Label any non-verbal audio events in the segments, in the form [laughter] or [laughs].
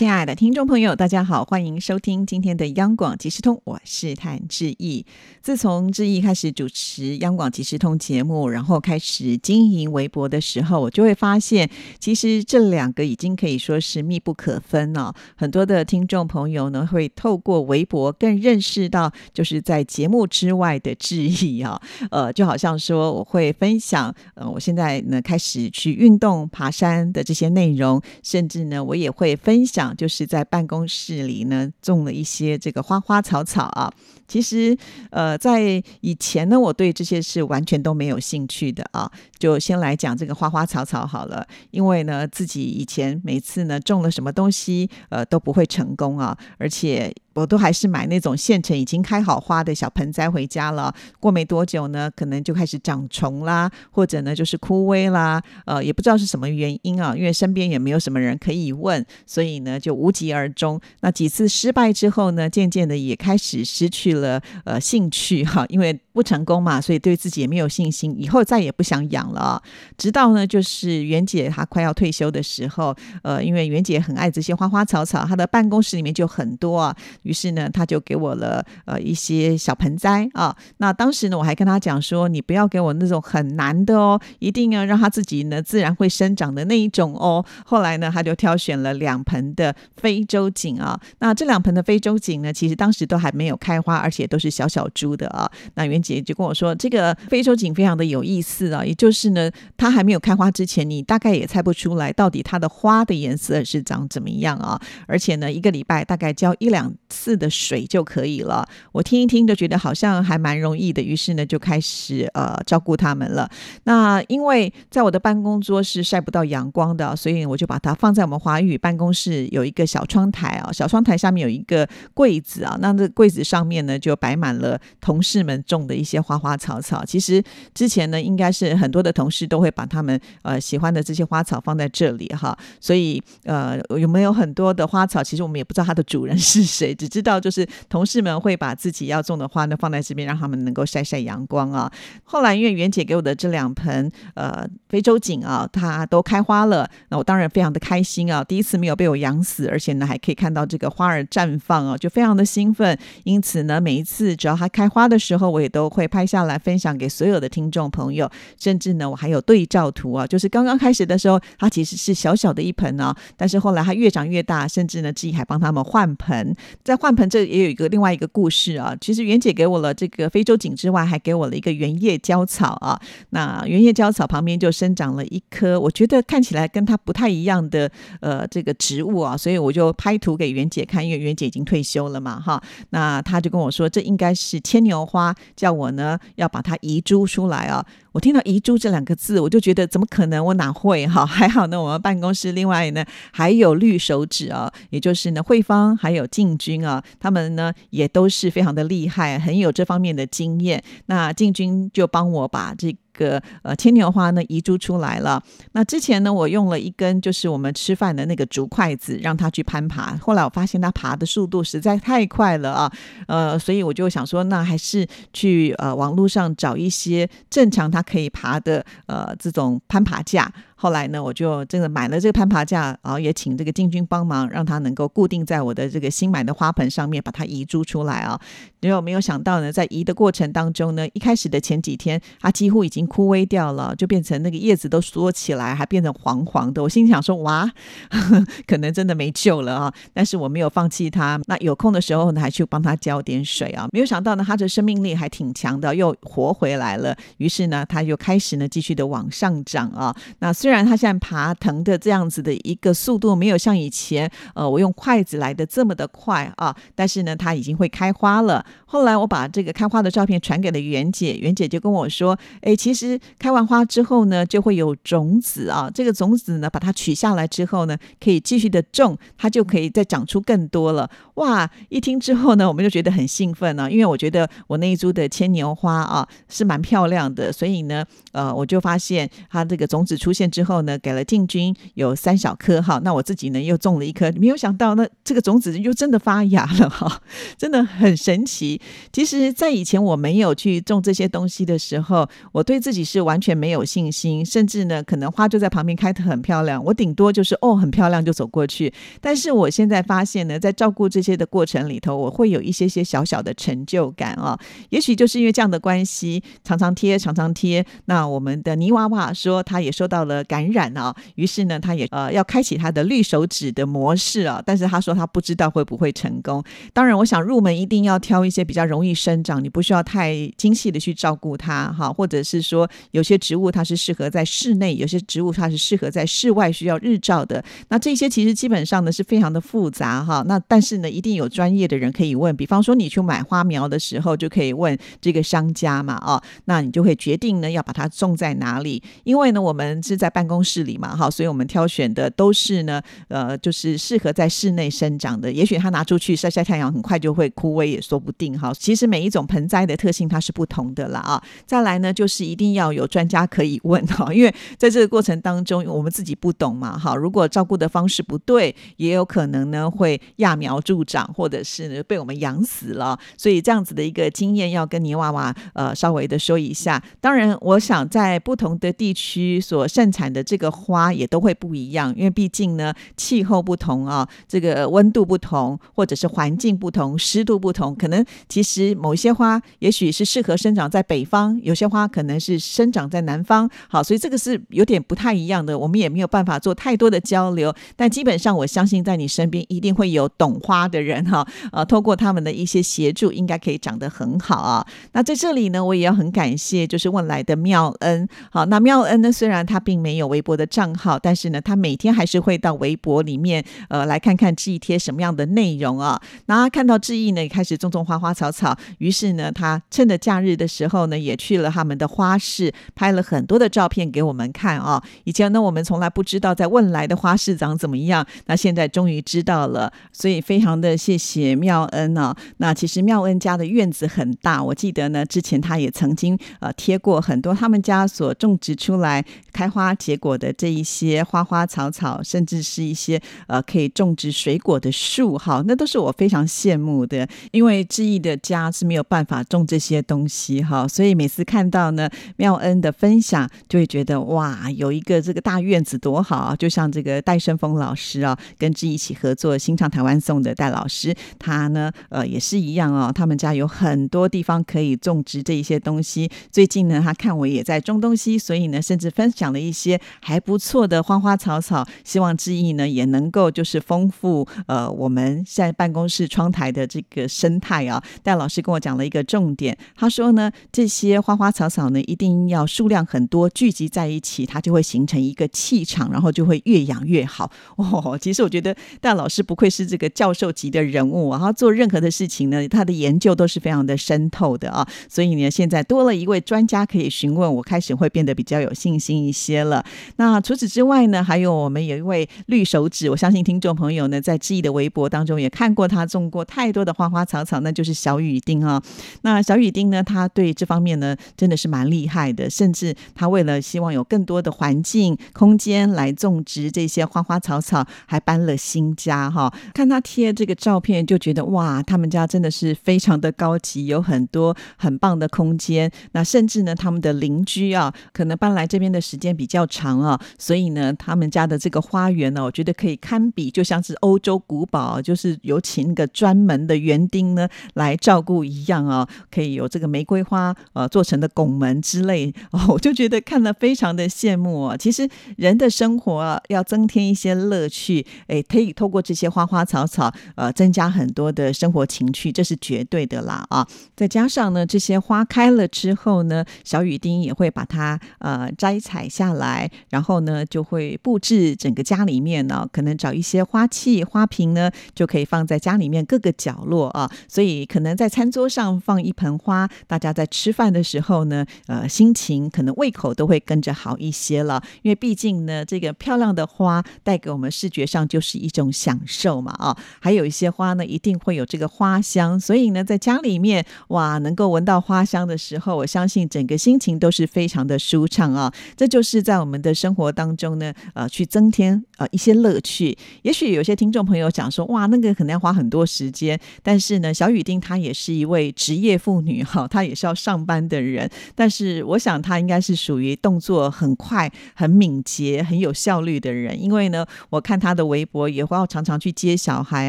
亲爱的听众朋友，大家好，欢迎收听今天的央广即时通，我是谭志毅。自从志毅开始主持央广即时通节目，然后开始经营微博的时候，我就会发现，其实这两个已经可以说是密不可分了。很多的听众朋友呢，会透过微博更认识到，就是在节目之外的志毅啊。呃，就好像说，我会分享，呃，我现在呢开始去运动、爬山的这些内容，甚至呢，我也会分享。就是在办公室里呢，种了一些这个花花草草啊。其实，呃，在以前呢，我对这些是完全都没有兴趣的啊。就先来讲这个花花草草好了，因为呢，自己以前每次呢种了什么东西，呃，都不会成功啊，而且。我都还是买那种现成已经开好花的小盆栽回家了。过没多久呢，可能就开始长虫啦，或者呢就是枯萎啦。呃，也不知道是什么原因啊，因为身边也没有什么人可以问，所以呢就无疾而终。那几次失败之后呢，渐渐的也开始失去了呃兴趣哈，因为不成功嘛，所以对自己也没有信心，以后再也不想养了。直到呢就是袁姐她快要退休的时候，呃，因为袁姐很爱这些花花草草，她的办公室里面就很多啊。于是呢，他就给我了呃一些小盆栽啊。那当时呢，我还跟他讲说，你不要给我那种很难的哦，一定要让他自己呢自然会生长的那一种哦。后来呢，他就挑选了两盆的非洲锦啊。那这两盆的非洲锦呢，其实当时都还没有开花，而且都是小小株的啊。那袁姐就跟我说，这个非洲锦非常的有意思啊，也就是呢，它还没有开花之前，你大概也猜不出来到底它的花的颜色是长怎么样啊。而且呢，一个礼拜大概浇一两。次的水就可以了。我听一听就觉得好像还蛮容易的，于是呢就开始呃照顾它们了。那因为在我的办公桌是晒不到阳光的，所以我就把它放在我们华语办公室有一个小窗台啊，小窗台下面有一个柜子啊。那这柜子上面呢就摆满了同事们种的一些花花草草。其实之前呢应该是很多的同事都会把他们呃喜欢的这些花草放在这里哈。所以呃有没有很多的花草，其实我们也不知道它的主人是谁。只知道就是同事们会把自己要种的花呢放在这边，让他们能够晒晒阳光啊。后来因为袁姐给我的这两盆呃非洲锦啊，它都开花了，那我当然非常的开心啊。第一次没有被我养死，而且呢还可以看到这个花儿绽放啊，就非常的兴奋。因此呢，每一次只要它开花的时候，我也都都会拍下来分享给所有的听众朋友。甚至呢，我还有对照图啊，就是刚刚开始的时候，它其实是小小的一盆啊，但是后来它越长越大，甚至呢自己还帮他们换盆。在换盆这也有一个另外一个故事啊。其实袁姐给我了这个非洲锦之外，还给我了一个圆叶椒草啊。那圆叶椒草旁边就生长了一棵，我觉得看起来跟它不太一样的呃这个植物啊，所以我就拍图给袁姐看，因为袁姐已经退休了嘛哈。那她就跟我说，这应该是牵牛花，叫我呢要把它移株出来啊。我听到遗珠这两个字，我就觉得怎么可能？我哪会哈？[laughs] 还好呢，我们办公室另外呢还有绿手指啊，也就是呢慧芳还有静君啊，他们呢也都是非常的厉害，很有这方面的经验。那静君就帮我把这。个呃牵牛花呢移株出来了。那之前呢，我用了一根就是我们吃饭的那个竹筷子，让它去攀爬。后来我发现它爬的速度实在太快了啊，呃，所以我就想说，那还是去呃网络上找一些正常它可以爬的呃这种攀爬架。后来呢，我就真的买了这个攀爬架，然后也请这个静君帮忙，让它能够固定在我的这个新买的花盆上面，把它移株出来啊。结果没有想到呢，在移的过程当中呢，一开始的前几天，它几乎已经枯萎掉了，就变成那个叶子都缩起来，还变成黄黄的。我心想说，哇，[laughs] 可能真的没救了啊！但是我没有放弃它。那有空的时候呢，还去帮它浇点水啊。没有想到呢，它的生命力还挺强的，又活回来了。于是呢，它又开始呢，继续的往上涨啊。那虽然虽然它现在爬藤的这样子的一个速度没有像以前呃我用筷子来的这么的快啊，但是呢，它已经会开花了。后来我把这个开花的照片传给了袁姐，袁姐就跟我说：“哎，其实开完花之后呢，就会有种子啊。这个种子呢，把它取下来之后呢，可以继续的种，它就可以再长出更多了。哇！一听之后呢，我们就觉得很兴奋呢，因为我觉得我那一株的牵牛花啊是蛮漂亮的，所以呢，呃，我就发现它这个种子出现之之后呢，给了进军有三小颗哈，那我自己呢又种了一颗，没有想到那这个种子又真的发芽了哈，[laughs] 真的很神奇。其实，在以前我没有去种这些东西的时候，我对自己是完全没有信心，甚至呢，可能花就在旁边开得很漂亮，我顶多就是哦很漂亮就走过去。但是我现在发现呢，在照顾这些的过程里头，我会有一些些小小的成就感啊。也许就是因为这样的关系，常常贴，常常贴。那我们的泥娃娃说，他也收到了感染啊，于是呢，他也呃要开启他的绿手指的模式啊。但是他说他不知道会不会成功。当然，我想入门一定要挑一些比较容易生长，你不需要太精细的去照顾它哈，或者是说有些植物它是适合在室内，有些植物它是适合在室外需要日照的。那这些其实基本上呢是非常的复杂哈。那但是呢，一定有专业的人可以问，比方说你去买花苗的时候就可以问这个商家嘛啊，那你就会决定呢要把它种在哪里。因为呢我们是在办公室里嘛哈，所以我们挑选的都是呢呃就是适合在室内生长的。也许它拿出去晒晒太阳，很快就会枯萎也说不定哈。其实每一种盆栽的特性它是不同的啦啊。再来呢就是一定要有专家可以问哈，[laughs] 因为在这个过程当中我们自己不懂嘛哈。如果照顾的方式不对，也有可能呢会揠苗助长，或者是被我们养死了。所以这样子的一个经验要跟泥娃娃呃稍微的说一下。当然，我想在不同的地区所盛产的这个花也都会不一样，因为毕竟呢气候不同啊，这个温度不同，或者是环境不同、湿度不同，可能其实某些花也许是适合生长在北方，有些花可能是生长在南方。好，所以这个是有点不太一样的，我们也没有办法做太多的交流。但基本上，我相信在你身边一定会有懂花的人哈，呃，透过他们的一些协助，应该可以长得很好啊。那在这里呢，我也要很感谢，就是问来的妙恩。好，那妙恩呢，虽然他并没没有微博的账号，但是呢，他每天还是会到微博里面，呃，来看看志毅贴什么样的内容啊。那看到志毅呢，开始种种花花草草，于是呢，他趁着假日的时候呢，也去了他们的花市，拍了很多的照片给我们看啊。以前呢，我们从来不知道在问来的花市长怎么样，那现在终于知道了，所以非常的谢谢妙恩啊。那其实妙恩家的院子很大，我记得呢，之前他也曾经呃贴过很多他们家所种植出来开花结果的这一些花花草草，甚至是一些呃可以种植水果的树，哈，那都是我非常羡慕的。因为志毅的家是没有办法种这些东西，哈，所以每次看到呢妙恩的分享，就会觉得哇，有一个这个大院子多好啊！就像这个戴胜峰老师啊，跟志毅一起合作新唱台湾颂的戴老师，他呢呃也是一样哦，他们家有很多地方可以种植这一些东西。最近呢，他看我也在种东西，所以呢，甚至分享了一些还不错的花花草草，希望志毅呢也能够就是丰富呃我们在办公室窗台的这个生态啊。戴老师跟我讲了一个重点，他说呢，这些花花草草呢一定要数量很多聚集在一起，它就会形成一个气场，然后就会越养越好。哦，其实我觉得戴老师不愧是这个教授级的人物啊，他做任何的事情呢，他的研究都是非常的深透的啊。所以呢，现在多了一位专家可以询问，我开始会变得比较有信心一些了。那除此之外呢，还有我们有一位绿手指，我相信听众朋友呢在志毅的微博当中也看过他种过太多的花花草草，那就是小雨丁啊。那小雨丁呢，他对这方面呢真的是蛮厉害的，甚至他为了希望有更多的环境空间来种植这些花花草草，还搬了新家哈。看他贴这个照片，就觉得哇，他们家真的是非常的高级，有很多很棒的空间。那甚至呢，他们的邻居啊，可能搬来这边的时间比较长啊，所以呢，他们家的这个花园呢，我觉得可以堪比就像是欧洲古堡，就是有请那个专门的园丁呢来照顾一样啊，可以有这个玫瑰花呃做成的拱门之类哦，[laughs] 我就觉得看了非常的羡慕啊。其实人的生活啊，要增添一些乐趣，哎，可以透过这些花花草草呃增加很多的生活情趣，这是绝对的啦啊。再加上呢，这些花开了之后呢，小雨丁也会把它呃摘采下来，然后呢就会布置整个家里面呢，可能找一些花器、花瓶呢，就可以放在家里面各个角落啊。所以可能在餐桌上放一盆花，大家在吃饭的时候呢，呃，心情可能胃口都会跟着好一些了。因为毕竟呢，这个漂亮的花带给我们视觉上就是一种享受嘛啊。还有一些花呢，一定会有这个花香，所以呢，在家里面哇，能够闻到花香的时候，我相信整个心情都是非常的舒畅啊！这就是在我们我们的生活当中呢，呃，去增添呃一些乐趣。也许有些听众朋友讲说，哇，那个可能要花很多时间，但是呢，小雨丁她也是一位职业妇女 [laughs] 哈，她也是要上班的人，但是我想她应该是属于动作很快、很敏捷、很有效率的人，因为呢，我看她的微博也会要常常去接小孩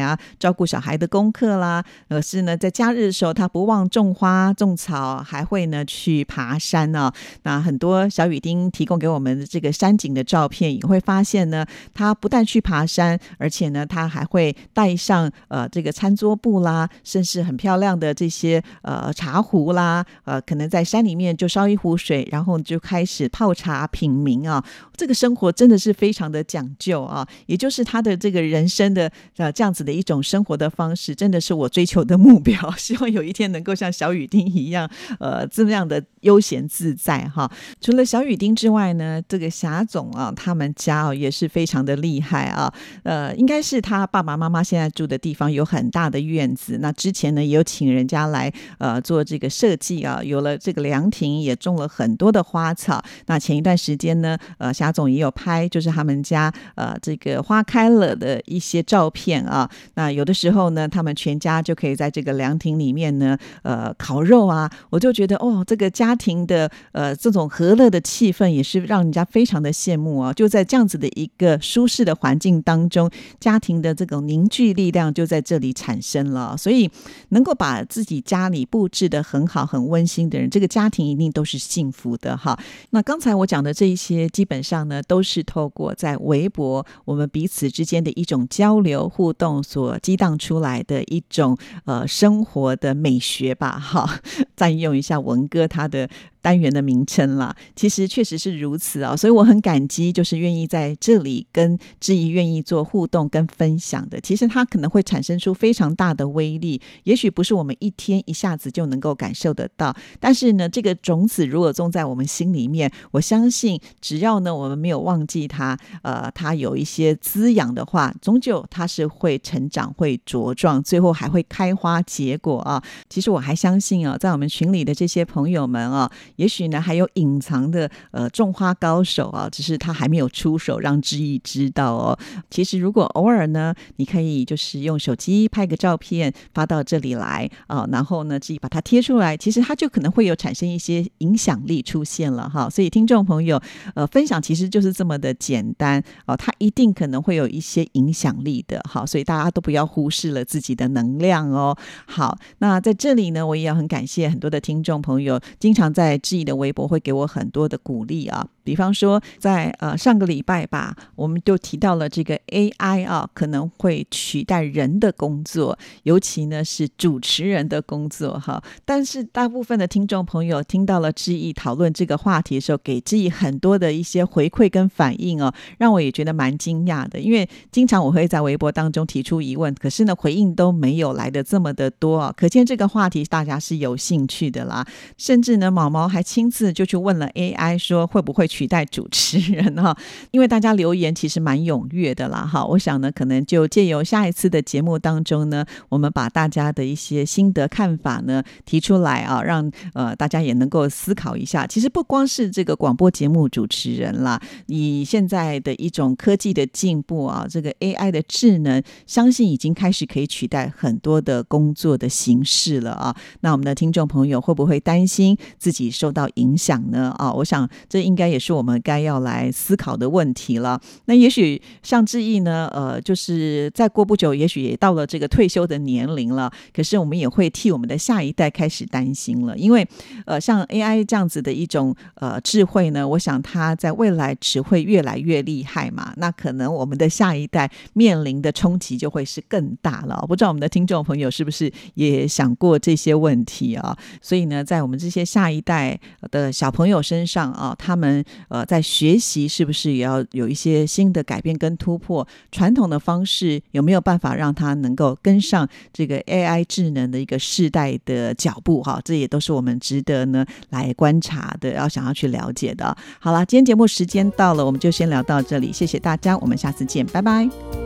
啊，照顾小孩的功课啦，而是呢，在假日的时候，她不忘种花种草，还会呢去爬山呢。那很多小雨丁提供给我们这个山景的照片，也会发现呢，他不但去爬山，而且呢，他还会带上呃这个餐桌布啦，甚至很漂亮的这些呃茶壶啦，呃，可能在山里面就烧一壶水，然后就开始泡茶品茗啊。这个生活真的是非常的讲究啊，也就是他的这个人生的呃这样子的一种生活的方式，真的是我追求的目标。[laughs] 希望有一天能够像小雨丁一样，呃，这样的悠闲自在哈。除了小雨丁之外呢，这个霞总啊，他们家哦也是非常的厉害啊。呃，应该是他爸爸妈妈现在住的地方有很大的院子。那之前呢，也有请人家来呃做这个设计啊，有了这个凉亭，也种了很多的花草。那前一段时间呢，呃，霞总也有拍，就是他们家呃这个花开了的一些照片啊。那有的时候呢，他们全家就可以在这个凉亭里面呢，呃，烤肉啊。我就觉得哦，这个家庭的呃这种和乐的气氛也是让人家非常的羡慕啊！就在这样子的一个舒适的环境当中，家庭的这种凝聚力量就在这里产生了。所以，能够把自己家里布置的很好、很温馨的人，这个家庭一定都是幸福的哈。那刚才我讲的这一些，基本上呢，都是透过在微博我们彼此之间的一种交流互动所激荡出来的一种呃生活的美学吧。哈，[laughs] 占用一下文哥他的。单元的名称啦，其实确实是如此啊，所以我很感激，就是愿意在这里跟志毅愿意做互动跟分享的。其实它可能会产生出非常大的威力，也许不是我们一天一下子就能够感受得到，但是呢，这个种子如果种在我们心里面，我相信只要呢我们没有忘记它，呃，它有一些滋养的话，终究它是会成长、会茁壮，最后还会开花结果啊。其实我还相信啊，在我们群里的这些朋友们啊。也许呢，还有隐藏的呃种花高手啊，只是他还没有出手让知意知道哦。其实如果偶尔呢，你可以就是用手机拍个照片发到这里来啊，然后呢自己把它贴出来，其实它就可能会有产生一些影响力出现了哈。所以听众朋友，呃，分享其实就是这么的简单哦，它一定可能会有一些影响力的哈。所以大家都不要忽视了自己的能量哦。好，那在这里呢，我也要很感谢很多的听众朋友，经常在。质疑的微博会给我很多的鼓励啊。比方说，在呃上个礼拜吧，我们就提到了这个 AI 啊，可能会取代人的工作，尤其呢是主持人的工作哈。但是大部分的听众朋友听到了志毅讨论这个话题的时候，给志毅很多的一些回馈跟反应哦，让我也觉得蛮惊讶的。因为经常我会在微博当中提出疑问，可是呢回应都没有来的这么的多啊，可见这个话题大家是有兴趣的啦。甚至呢，毛毛还亲自就去问了 AI 说会不会。取代主持人 [laughs] 哈，因为大家留言其实蛮踊跃的啦哈。我想呢，可能就借由下一次的节目当中呢，我们把大家的一些心得看法呢提出来啊，让呃大家也能够思考一下。其实不光是这个广播节目主持人啦，以现在的一种科技的进步啊，这个 AI 的智能，相信已经开始可以取代很多的工作的形式了啊。那我们的听众朋友会不会担心自己受到影响呢？啊，我想这应该也。是我们该要来思考的问题了。那也许像志毅呢，呃，就是再过不久，也许也到了这个退休的年龄了。可是我们也会替我们的下一代开始担心了，因为呃，像 AI 这样子的一种呃智慧呢，我想它在未来只会越来越厉害嘛。那可能我们的下一代面临的冲击就会是更大了。不知道我们的听众朋友是不是也想过这些问题啊？所以呢，在我们这些下一代的小朋友身上啊，他们呃，在学习是不是也要有一些新的改变跟突破？传统的方式有没有办法让他能够跟上这个 AI 智能的一个世代的脚步？哈，这也都是我们值得呢来观察的，要想要去了解的。好了，今天节目时间到了，我们就先聊到这里，谢谢大家，我们下次见，拜拜。